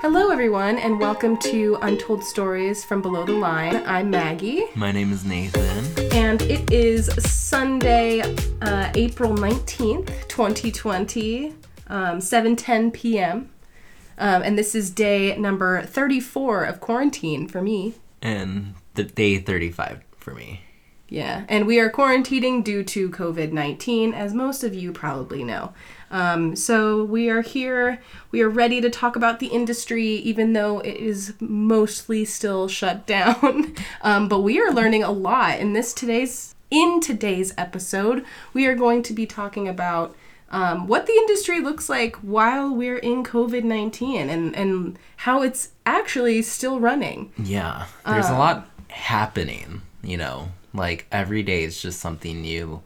Hello, everyone, and welcome to Untold Stories from Below the Line. I'm Maggie, My name is Nathan. and it is Sunday, uh, April 19th, 2020, um, 7.10 p.m. Um, and this is day number 34 of quarantine for me. And the day 35 for me. Yeah, and we are quarantining due to COVID 19, as most of you probably know. Um, so we are here, we are ready to talk about the industry, even though it is mostly still shut down. um, but we are learning a lot in this today's. In today's episode, we are going to be talking about um, what the industry looks like while we're in COVID 19 and, and how it's actually still running. Yeah. There's a lot happening, you know. Like every day is just something new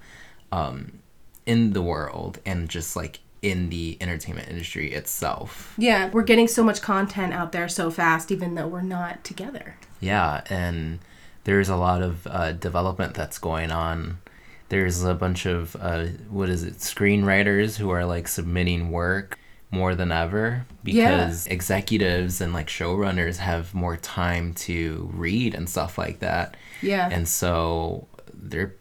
um in the world and just like in the entertainment industry itself. Yeah, we're getting so much content out there so fast, even though we're not together. Yeah, and there's a lot of uh, development that's going on. There's a bunch of uh, what is it, screenwriters who are like submitting work more than ever because executives and like showrunners have more time to read and stuff like that. Yeah. And so they're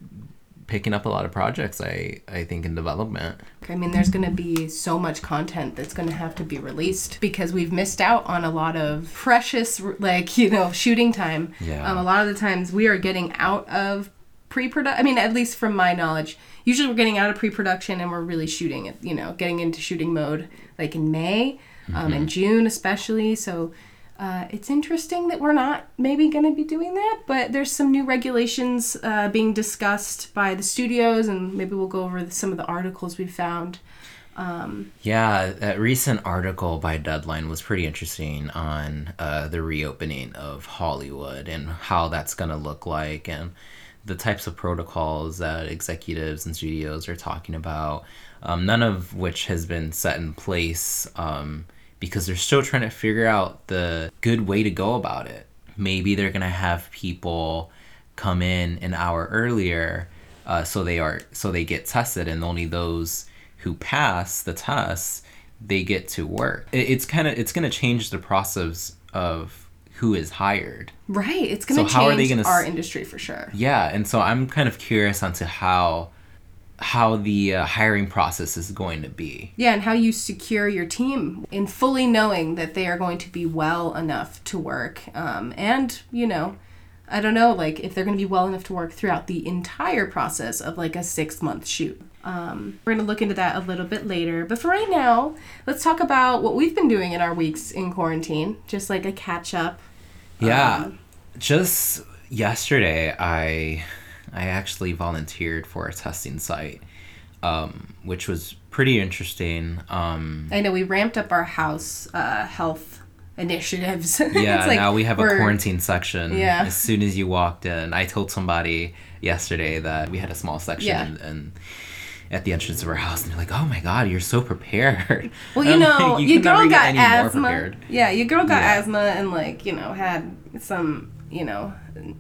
picking up a lot of projects I I think in development. I mean, there's going to be so much content that's going to have to be released because we've missed out on a lot of precious, like, you know, shooting time. Yeah. Um, a lot of the times we are getting out of pre production. I mean, at least from my knowledge, usually we're getting out of pre production and we're really shooting it, you know, getting into shooting mode like in May, um, in June especially. So, uh, it's interesting that we're not maybe going to be doing that, but there's some new regulations uh, being discussed by the studios, and maybe we'll go over some of the articles we found. Um, Yeah, that recent article by Deadline was pretty interesting on uh, the reopening of Hollywood and how that's going to look like and the types of protocols that executives and studios are talking about, um, none of which has been set in place um, because they're still trying to figure out the good way to go about it. Maybe they're going to have people come in an hour earlier uh, so they are so they get tested and only those who pass the test they get to work it, it's kind of it's going to change the process of who is hired right, it's going to So how are change they gonna our industry for sure. yeah and so i'm kind of curious onto how how the uh, hiring process is going to be Yeah, and how you secure your team in fully knowing that they are going to be well enough to work. Um, and, you know, I don't know, like if they're going to be well enough to work throughout the entire process of like a six month shoot. Um, we're going to look into that a little bit later. But for right now, let's talk about what we've been doing in our weeks in quarantine, just like a catch up. yeah Um, just yesterday i i actually volunteered for a testing site um, which was pretty interesting um, I know we ramped up our house uh, health initiatives. Yeah, like now we have a quarantine section. Yeah. As soon as you walked in, I told somebody yesterday that we had a small section Yeah. and, and at the entrance of our house, and they're like, "Oh my god, you're so prepared." Well, you know, like, your girl got asthma. Yeah, your girl got Yeah. asthma and like you know had some you know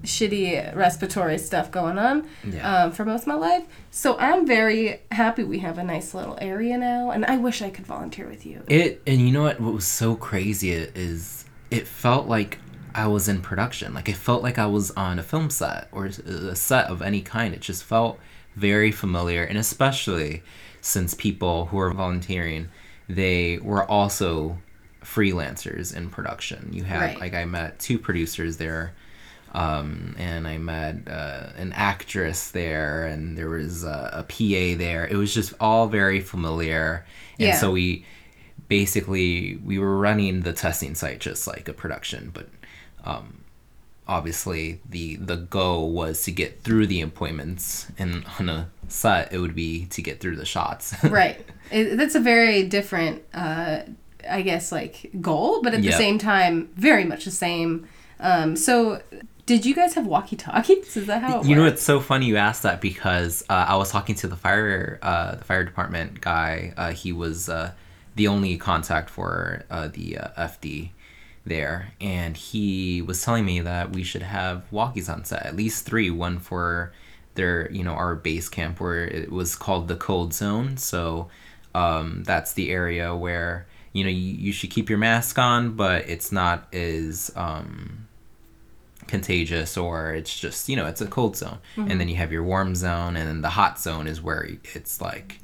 shitty respiratory stuff going on Yeah. um, for most of my life. So I'm very happy we have a nice little area now, and I wish I could volunteer with you. It and you know what? What was so crazy is it felt like I was in production. Like it felt like I was on a film set or a set of any kind. It just felt very familiar, and especially since people who are volunteering, they were also freelancers in production. You had Right. like I met two producers there. Um, and I met uh, an actress there, and there was a, a PA there. It was just all very familiar, and Yeah. so we basically we were running the testing site just like a production but um, obviously the the goal was to get through the appointments and on a set it would be to get through the shots right. It, that's a very different, uh, I guess, like goal, but at the same time, very much the same. Um, so, did you guys have walkie talkies? Is that how it you know it's so funny you asked that because uh, i was talking to the fire uh, the fire department guy. Uh, he was uh, the only contact for uh, the uh, fd there. And he was telling me that we should have walkies on set at least three. One for their you know our base camp where it was called the cold zone. So um, that's the area where you know you, you should keep your mask on, but it's not as um, contagious or it's just you know it's a cold zone, and then you have your warm zone, and then the hot zone is where it's like.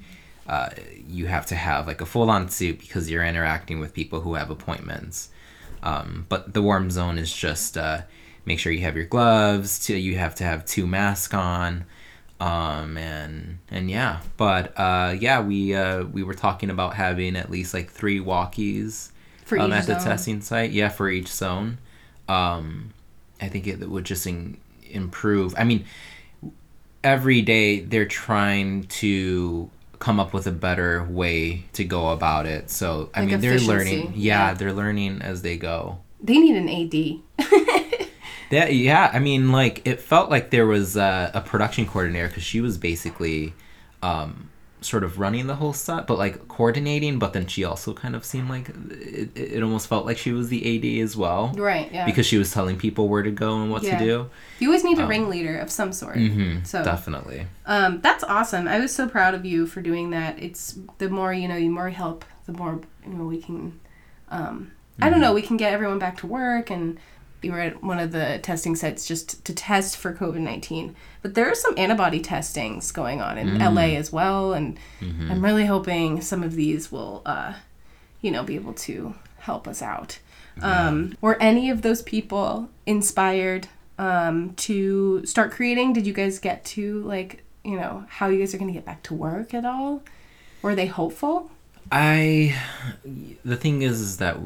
Uh, you have to have like a full-on suit because you're interacting with people who have appointments. Um, but the warm zone is just uh, make sure you have your gloves. To, you have to have two masks on, um, and and yeah. But uh, yeah, we uh, we were talking about having at least like three walkies For um, at the zone. testing site. Yeah, for each zone. Um, I think it would just in, improve. I mean, every day they're trying to come up with a better way to go about it. So I Like mean, they're learning. Yeah, yeah. they're learning as they go. They need an AD. That yeah, I mean, like it felt like there was uh, a production coordinator because she was basically um, sort of running the whole set, but like coordinating. But then she also kind of seemed like it, it almost felt like she was the AD as well right. Yeah. because she was telling people where to go and what Yeah. to do. you always need a ringleader of some sort. hmm So Definitely. Um, that's awesome. I was so proud of you for doing that. It's the more you know, the more help, the more you know we can. Um, I don't know. We can get everyone back to work, and we were at one of the testing sites just to test for COVID nineteen. But there are some antibody testings going on in LA as well, and I'm really hoping some of these will, uh, you know, be able to help us out. Um, were any of those people inspired um, to start creating? Did you guys get to like you know how you guys are going to get back to work at all? Were they hopeful? I the thing is is that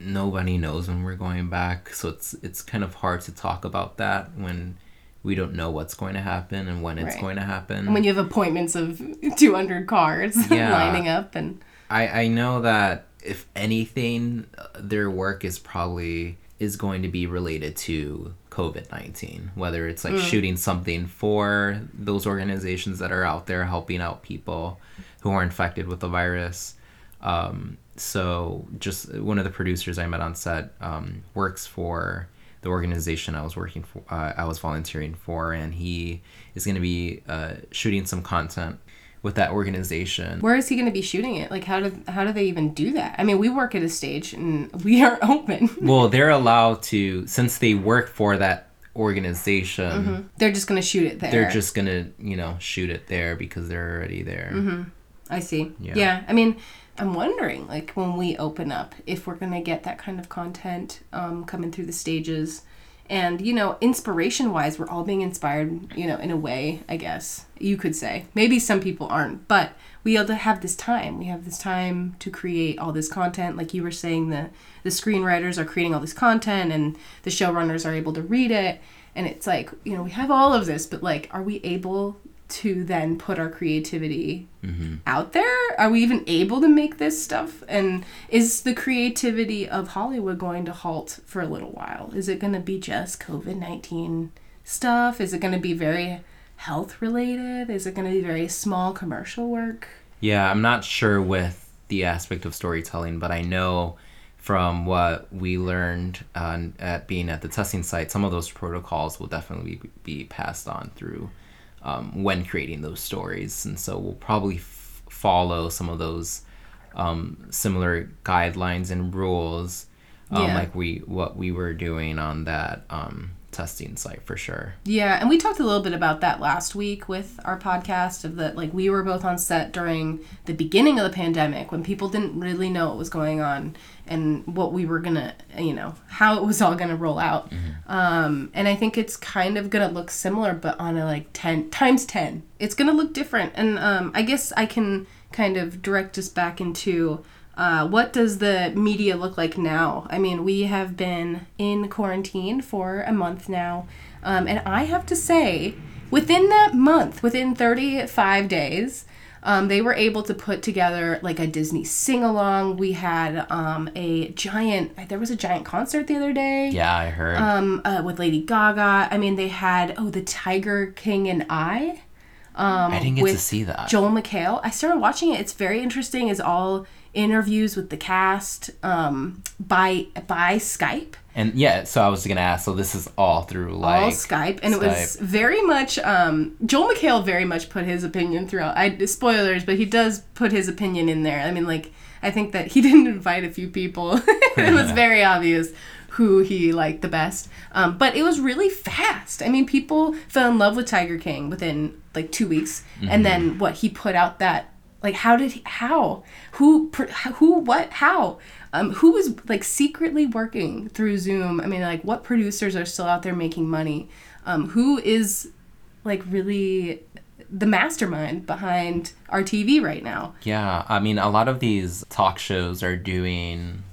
nobody knows when we're going back, so it's it's kind of hard to talk about that when we don't know what's going to happen and when it's Right. going to happen. And when you have appointments of 200 cars Yeah. lining up and I I know that if anything, uh, their work is probably is going to be related to COVID nineteen. Whether it's like shooting something for those organizations that are out there helping out people who are infected with the virus. Um, so just one of the producers I met on set um, works for the organization I was working for. Uh, I was volunteering for, and he is going to be uh, shooting some content with that organization. where is he going to be shooting it? Like how do how do they even do that? I mean, we work at a stage and we are open. well, they're allowed to since they work for that organization. They're just going to shoot it there. They're just gonna, you know, shoot it there because they're already there. I see. Yeah. Yeah. I mean, I'm wondering, like, when we open up, if we're going to get that kind of content um, coming through the stages. And, you know, inspiration wise, we're all being inspired, you know, in a way, I guess you could say. Maybe some people aren't, but we have to have this time. We have this time to create all this content. Like you were saying, the, the screenwriters are creating all this content and the showrunners are able to read it. And it's like, you know, we have all of this, but like, are we able to then put our creativity out there? Are we even able to make this stuff? And is the creativity of Hollywood going to halt for a little while? Is it going to be just COVID 19 stuff? Is it going to be very health related? Is it going to be very small commercial work? Yeah, I'm not sure with the aspect of storytelling, but I know from what we learned uh, at being at the testing site, some of those protocols will definitely be passed on through um, when creating those stories, and so we'll probably f- follow some of those um, similar guidelines and rules, um, Yeah. like we what we were doing on that um, testing site for sure. Yeah, and we talked a little bit about that last week with our podcast of that like we were both on set during the beginning of the pandemic when people didn't really know what was going on and what we were gonna you know how it was all gonna roll out um, and i think it's kind of gonna look similar but on a like 10 times 10 it's gonna look different and um, i guess i can kind of direct us back into uh, what does the media look like now? I mean, we have been in quarantine for a month now. Um, and I have to say, within that month, within 35 days, um, they were able to put together like a Disney sing along. We had um, a giant, there was a giant concert the other day Yeah, I heard. um, uh, with Lady Gaga. I mean, they had, oh, The Tiger King and I. Um, I didn't get to see that. Joel McHale. I started watching it. It's very interesting. It's all interviews with the cast um, by by Skype. And yeah, so I was gonna ask. So this is all through like all Skype, and it was very much um, Joel McHale very much put his opinion throughout. I spoilers, but he does put his opinion in there. I mean, like I think that he didn't invite a few people. it was very obvious who he liked the best. Um, but it was really fast. I mean, people fell in love with Tiger King within like two weeks, mm-hmm. and then what he put out that like how did he how who who what how um, who was like secretly working through Zoom? I mean, like what producers are still out there making money? Um, who is like really the mastermind behind our TV right now? Yeah, I mean, a lot of these talk shows are doing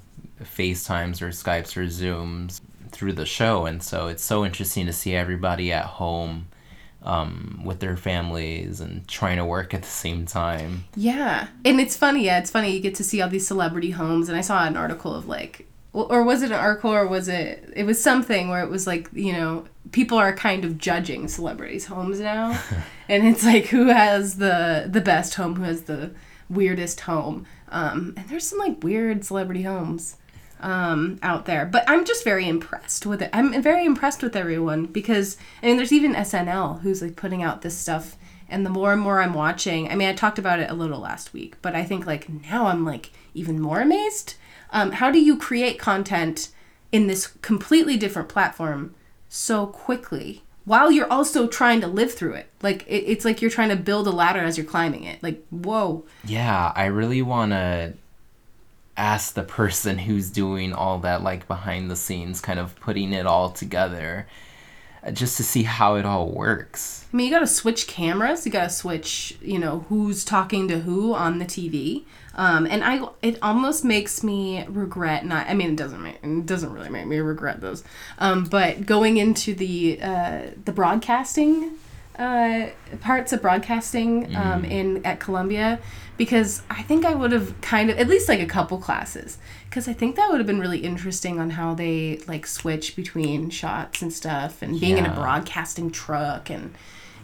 FaceTimes or Skypes or Zooms through the show, and so it's so interesting to see everybody at home um, with their families and trying to work at the same time. Yeah. And it's funny. Yeah, it's funny. You get to see all these celebrity homes. And I saw an article of like, or was it an article or was it, it was something where it was like, you know, people are kind of judging celebrities' homes now. and it's like, who has the, the best home, who has the weirdest home. Um, and there's some like weird celebrity homes um, out there. But I'm just very impressed with it. I'm very impressed with everyone because I mean, there's even SNL who's like putting out this stuff. And the more and more I'm watching, I mean, I talked about it a little last week, but I think like now I'm like even more amazed. Um, how do you create content in this completely different platform so quickly while you're also trying to live through it? Like it, it's like you're trying to build a ladder as you're climbing it. Like whoa. Yeah, I really want to ask the person who's doing all that like behind the scenes kind of putting it all together uh, just to see how it all works. I mean you gotta switch cameras. You gotta switch you know who's talking to who on the tv um, and i it almost makes me regret not i mean it doesn't make it doesn't really make me regret those um, but going into the uh, the broadcasting uh, parts of broadcasting um, mm. in at Columbia because I think I would have kind of at least like a couple classes because I think that would have been really interesting on how they like switch between shots and stuff and being yeah. in a broadcasting truck and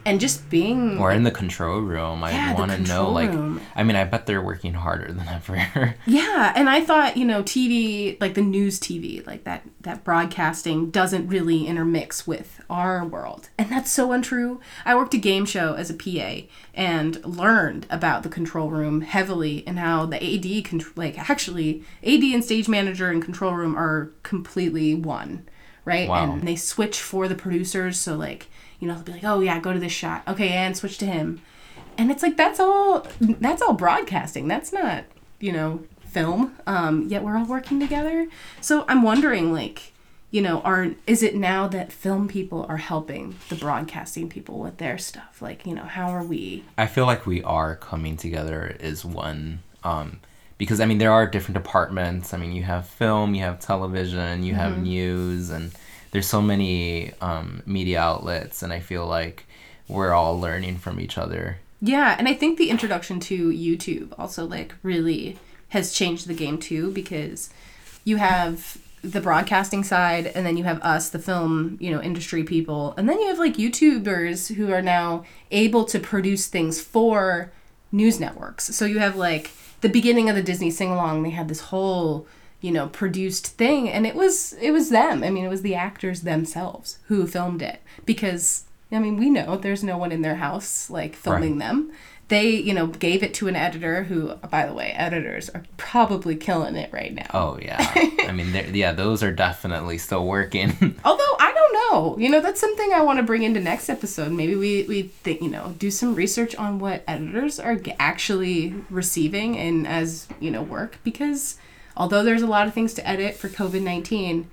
and just being or in the control room yeah, i want to know like room. i mean i bet they're working harder than ever yeah and i thought you know tv like the news tv like that that broadcasting doesn't really intermix with our world and that's so untrue i worked a game show as a pa and learned about the control room heavily and how the ad con- like actually ad and stage manager and control room are completely one right wow. and they switch for the producers so like you know, they'll be like, oh yeah, go to this shot. Okay, and switch to him. And it's like that's all that's all broadcasting. That's not, you know, film. Um, yet we're all working together. So I'm wondering, like, you know, are is it now that film people are helping the broadcasting people with their stuff? Like, you know, how are we? I feel like we are coming together as one. Um, because I mean, there are different departments. I mean, you have film, you have television, you mm-hmm. have news, and there's so many um, media outlets, and I feel like we're all learning from each other. Yeah, and I think the introduction to YouTube also like really has changed the game too because you have the broadcasting side and then you have us the film you know industry people and then you have like youtubers who are now able to produce things for news networks so you have like the beginning of the disney sing along they had this whole you know produced thing and it was it was them. I mean it was the actors themselves who filmed it because i mean we know there's no one in their house like filming right. them. They you know gave it to an editor who by the way editors are probably killing it right now. Oh yeah. I mean yeah those are definitely still working. Although i don't know. You know that's something i want to bring into next episode. Maybe we we think you know do some research on what editors are actually receiving and as you know work because although there's a lot of things to edit for COVID 19,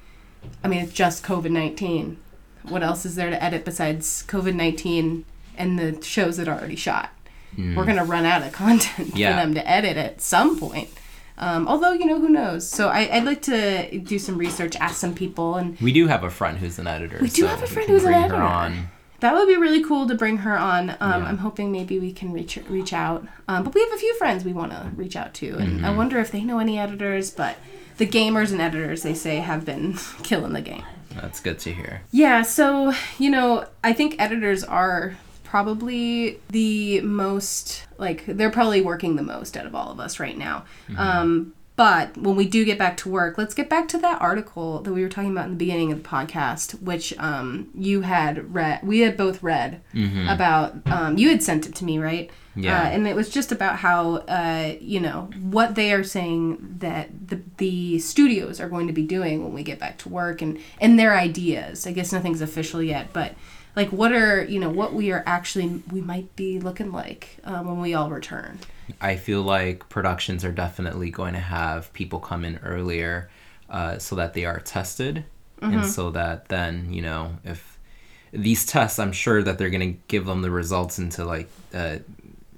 I mean, it's just COVID 19. What else is there to edit besides COVID 19 and the shows that are already shot? Mm. We're going to run out of content yeah. for them to edit at some point. Um, although, you know, who knows? So I, would like to do some research, ask some people. and We do have a friend who's an editor. We do so have a friend who's an editor. on that would be really cool to bring her on. Um, yeah. I'm hoping maybe we can reach reach out. Um, but we have a few friends we want to reach out to, and mm-hmm. I wonder if they know any editors. But the gamers and editors, they say, have been killing the game. That's good to hear. Yeah, so you know, I think editors are probably the most like they're probably working the most out of all of us right now. Mm-hmm. Um, but when we do get back to work, let's get back to that article that we were talking about in the beginning of the podcast, which um, you had read. We had both read about. Um, you had sent it to me, right? Yeah. Uh, and it was just about how uh, you know what they are saying that the the studios are going to be doing when we get back to work, and and their ideas. I guess nothing's official yet, but like what are you know what we are actually we might be looking like uh, when we all return. I feel like productions are definitely going to have people come in earlier uh, so that they are tested. And so that then, you know, if these tests, I'm sure that they're going to give them the results into like, uh,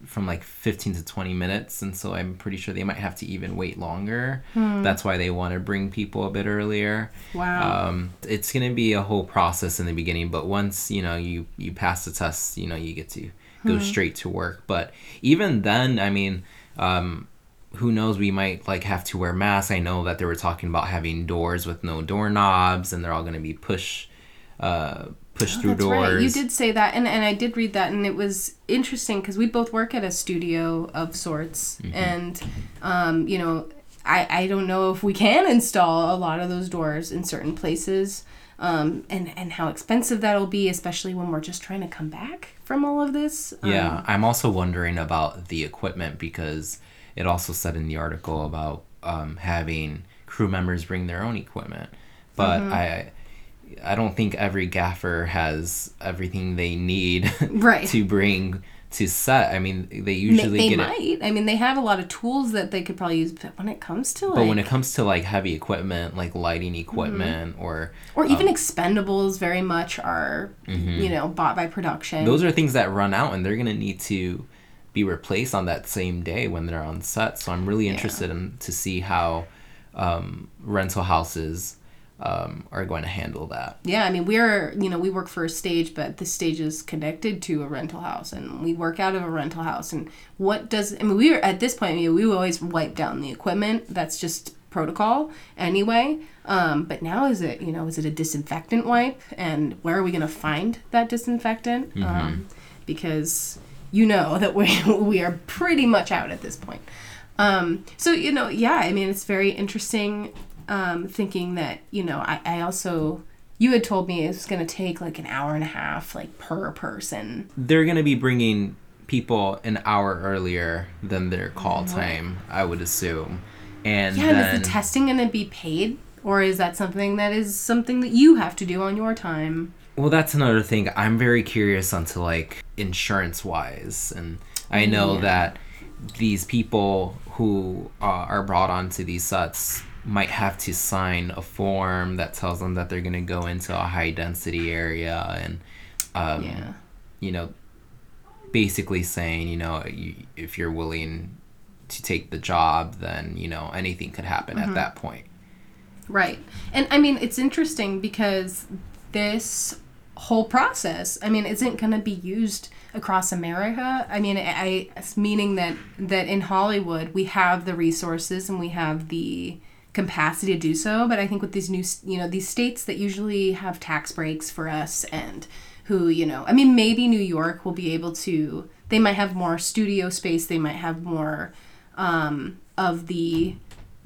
from like 15 to 20 minutes. And so I'm pretty sure they might have to even wait longer. That's why they want to bring people a bit earlier. Wow. Um, it's going to be a whole process in the beginning, but once, you know, you, you pass the test, you know, you get to go straight to work. But even then, I mean, um, who knows? We might like have to wear masks. I know that they were talking about having doors with no doorknobs, and they're all going to be push, uh, push through Oh, That's doors. right. You did say that, and, and I did read that, and it was interesting because we both work at a studio of sorts, Mm-hmm. and um, you know, I I don't know if we can install a lot of those doors in certain places, um, and and how expensive that'll be, especially when we're just trying to come back from all of this. Um, Yeah, I'm also wondering about the equipment because it also said in the article about um, having crew members bring their own equipment, but Mm-hmm. I. I don't think every gaffer has everything they need Right. to bring to set. I mean, they They, usually they get it might. I mean, they have a lot of tools that they could probably use, but when it comes to like, But when it comes to like heavy equipment, like lighting equipment, or or even expendables, very much are you know bought by production. Mm-hmm. those are things that run out and they're gonna need to be replaced on that same day when they're on set. So I'm really interested in to see how um, rental houses um, are going to handle that. Yeah, I mean, we're, you know, we work for a stage, but the stage is connected to a rental house and we work out of a rental house. And what does, I mean, we are at this point, you know, we always wipe down the equipment. That's just protocol anyway. Um, but now is it, you know, is it a disinfectant wipe? And where are we going to find that disinfectant? Um, because you know that we, we are pretty much out at this point. Um, so, you know, yeah, I mean, it's very interesting um, thinking that, you know, I, I also, you had told me it was going to take like an hour and a half, like per person. They're gonna be bringing people an hour earlier than their call time, I would assume. And Yeah, and is the testing going to be paid? Or is that something that is something that you have to do on your time? Well, that's another thing. I'm very curious onto like insurance wise, and I know Yeah. that these people who uh, are brought onto these sets might have to sign a form that tells them that they're going to go into a high density area and um, Yeah. you know basically saying you know you, if you're willing to take the job then you know anything could happen Mm-hmm. at that point Right. And I mean, it's interesting because this whole process, I mean, isn't going to be used across America. I mean, I, meaning that that in Hollywood we have the resources and we have the capacity to do so, but I think with these new, you know, these states that usually have tax breaks for us and who, you know, I mean, maybe New York will be able to they might have more studio space, they might have more um of the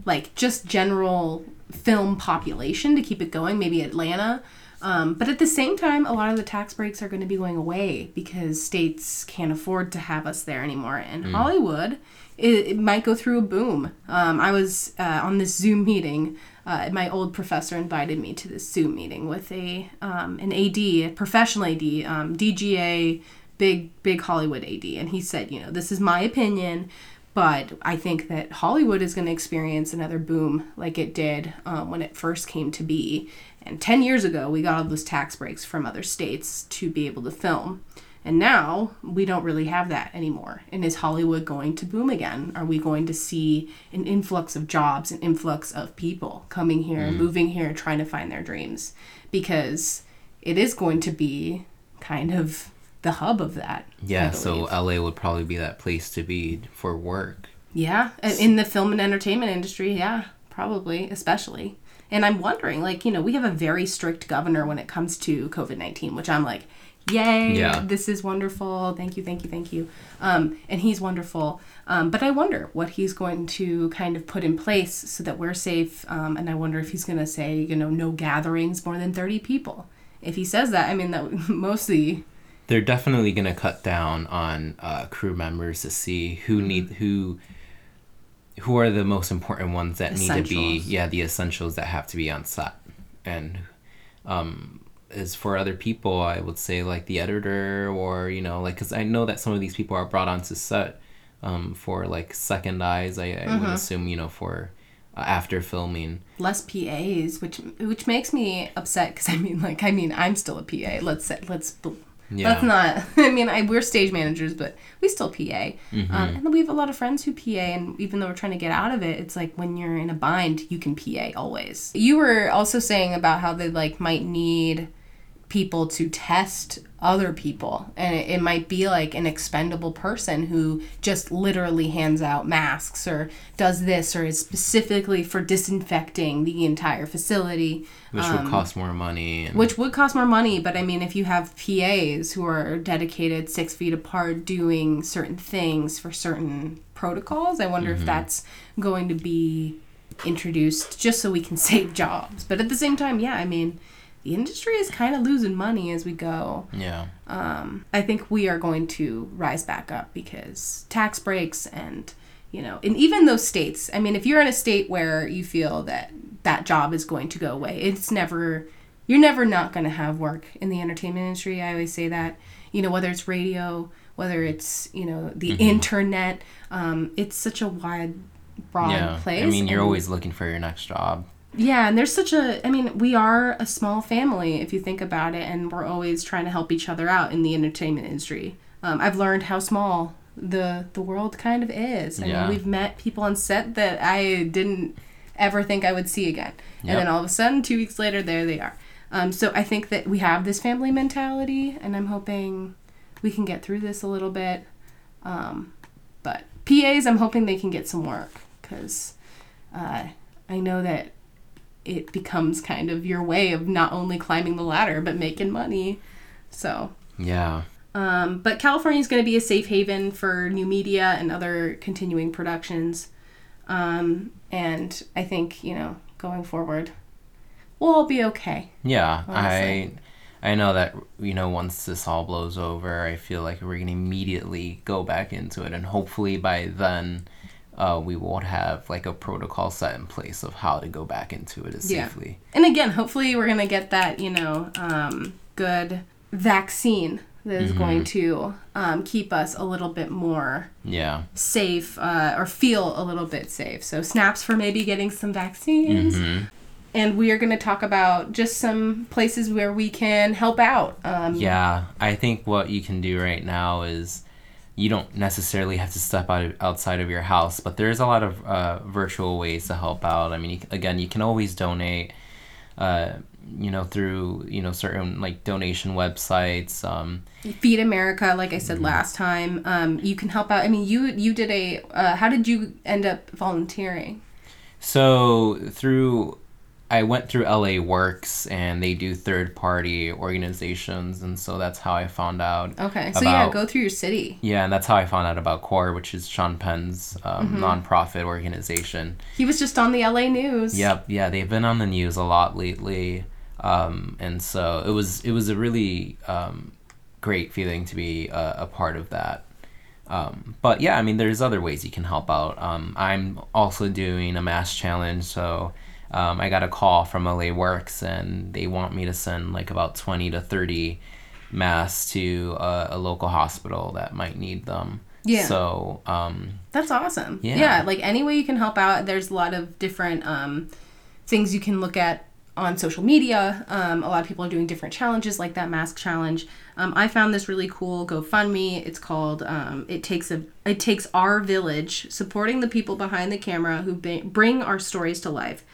like just general film population to keep it going, maybe Atlanta. Um, but at the same time, a lot of the tax breaks are going to be going away because states can't afford to have us there anymore. And Hollywood, it, it might go through a boom. Um, I was uh, on this Zoom meeting. Uh, my old professor invited me to this Zoom meeting with a um, an AD, a professional AD, um, DGA, big big Hollywood AD, and he said, you know, this is my opinion. But I think that Hollywood is going to experience another boom like it did um, when it first came to be. And 10 years ago, we got all those tax breaks from other states to be able to film. And now we don't really have that anymore. And is Hollywood going to boom again? Are we going to see an influx of jobs, an influx of people coming here, mm. moving here, trying to find their dreams? Because it is going to be kind of the hub of that. Yeah so la would probably be that place to be for work Yeah, in the film and entertainment industry, yeah, probably, especially. And I'm wondering, like, you know, we have a very strict governor when it comes to COVID 19, which I'm like, yay Yeah. this is wonderful. Thank you thank you thank you. Um, and he's wonderful. Um, but i wonder what he's going to kind of put in place so that we're safe. Um, and i wonder if he's going to say you know no gatherings more than 30 people. If he says that i mean that mostly They're definitely going to cut down on uh, crew members to see who Mm-hmm. need who who are the most important ones that need to be yeah the essentials that have to be on set and um as for other people i would say like the editor or you know like because i know that some of these people are brought onto set um for like second eyes i, I Mm-hmm. would assume you know for uh, after filming less PAs, which which makes me upset because I mean, like, I mean, I'm still a PA. Let's say, let's Yeah. let's not. I mean, I, we're stage managers, but we still PA, Mm-hmm. um, and we have a lot of friends who PA, and even though we're trying to get out of it, it's like when you're in a bind, you can PA always. You were also saying about how they like might need people to test other people. And it, it might be like an expendable person who just literally hands out masks or does this or is specifically for disinfecting the entire facility which would cost more money and Um, which would cost more money. But i mean if you have pas who are dedicated six feet apart doing certain things for certain protocols i wonder if that's going to be introduced just so we can save jobs. But at the same time yeah i mean the industry is kind of losing money as we go yeah um, I think we are going to rise back up because tax breaks and you know, and even those states. I mean, if you're in a state where you feel that that job is going to go away, it's never you're never not going to have work in the entertainment industry. I always say that. You know, whether it's radio, whether it's you know the Mm-hmm. internet, um, it's such a wide, broad yeah place. i mean you're always looking for your next job yeah, and there's such a I mean, we are a small family if you think about it and we're always trying to help each other out in the entertainment industry. Um, I've learned how small the the world kind of is. I Yeah. mean, we've met people on set that I didn't ever think I would see again. And then all of a sudden 2 weeks later there they are. Um, so I think that we have this family mentality and I'm hoping we can get through this a little bit. Um, but PAs, I'm hoping they can get some work because uh, I know that it becomes kind of your way of not only climbing the ladder but making money. So, yeah um, but California is going to be a safe haven for new media and other continuing productions. Um, and I think you know going forward, we'll all be okay. Yeah, honestly. I I know that you know once this all blows over, I feel like we're gonna immediately go back into it, and hopefully by then, uh, we won't have like a protocol set in place of how to go back into it as Yeah. safely. And again, hopefully, we're gonna get that you know um, good vaccine that is going to um, keep us a little bit more Yeah, safe uh, or feel a little bit safe. So snaps for maybe getting some vaccines. Mm-hmm. And we are going to talk about just some places where we can help out. Um, yeah. I think what you can do right now is you don't necessarily have to step out of, outside of your house, but there's a lot of uh, virtual ways to help out. I mean, you, again, you can always donate. Uh, you know through you know certain like donation websites um Feed America, like I said last time, um, you can help out. I mean, you you did a. Uh, how did you end up volunteering? So through, I went through LA Works, and they do third party organizations, and so that's how I found out. Okay, so yeah, go through your city. Yeah, and that's how I found out about CORE, which is Sean Penn's um, nonprofit organization. He was just on the LA news. Yep, yeah, they've been on the news a lot lately, um, and so it was it was a really um, great feeling to be a, a part of that. Um, but yeah, I mean, there's other ways you can help out. Um, I'm also doing a mass challenge, so um, I got a call from LA Works, and they want me to send like about 20 to 30 masks to a, a local hospital that might need them. Yeah. So um, That's awesome. Yeah. Yeah. like any way you can help out, there's a lot of different um, things you can look at on social media. Um, a lot of people are doing different challenges like that mask challenge. Um, I found this really cool GoFundMe. It's called um, "It Takes a It Takes Our Village," supporting the people behind the camera who ba- bring our stories to life.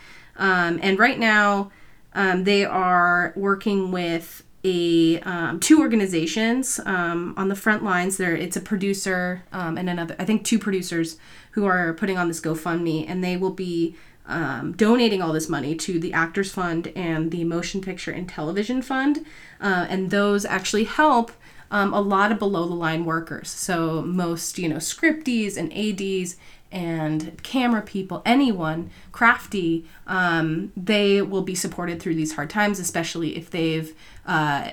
Um, and right now, um, they are working with a um, two organizations um, on the front lines. There, it's a producer um, and another. I think two producers who are putting on this GoFundMe, and they will be um, donating all this money to the Actors Fund and the Motion Picture and Television Fund, uh, and those actually help um, a lot of below the line workers. So most, you know, scripties and ads and camera people, anyone crafty, um, they will be supported through these hard times, especially if they've uh,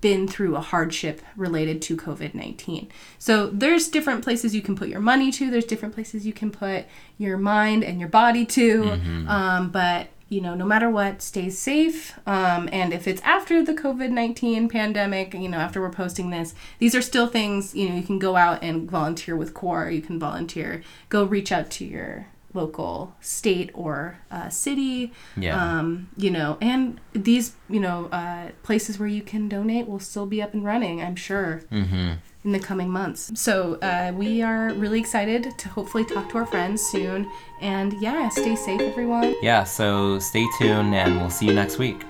been through a hardship related to COVID 19. So there's different places you can put your money to, there's different places you can put your mind and your body to. Mm-hmm. Um, but you know, no matter what, stay safe. Um, and if it's after the COVID 19 pandemic, you know, after we're posting this, these are still things, you know, you can go out and volunteer with CORE, you can volunteer, go reach out to your local state or uh, city. Yeah. Um, you know, and these, you know, uh, places where you can donate will still be up and running, I'm sure. Mm-hmm. In the coming months. So, uh, we are really excited to hopefully talk to our friends soon. And yeah, stay safe, everyone. Yeah, so stay tuned and we'll see you next week.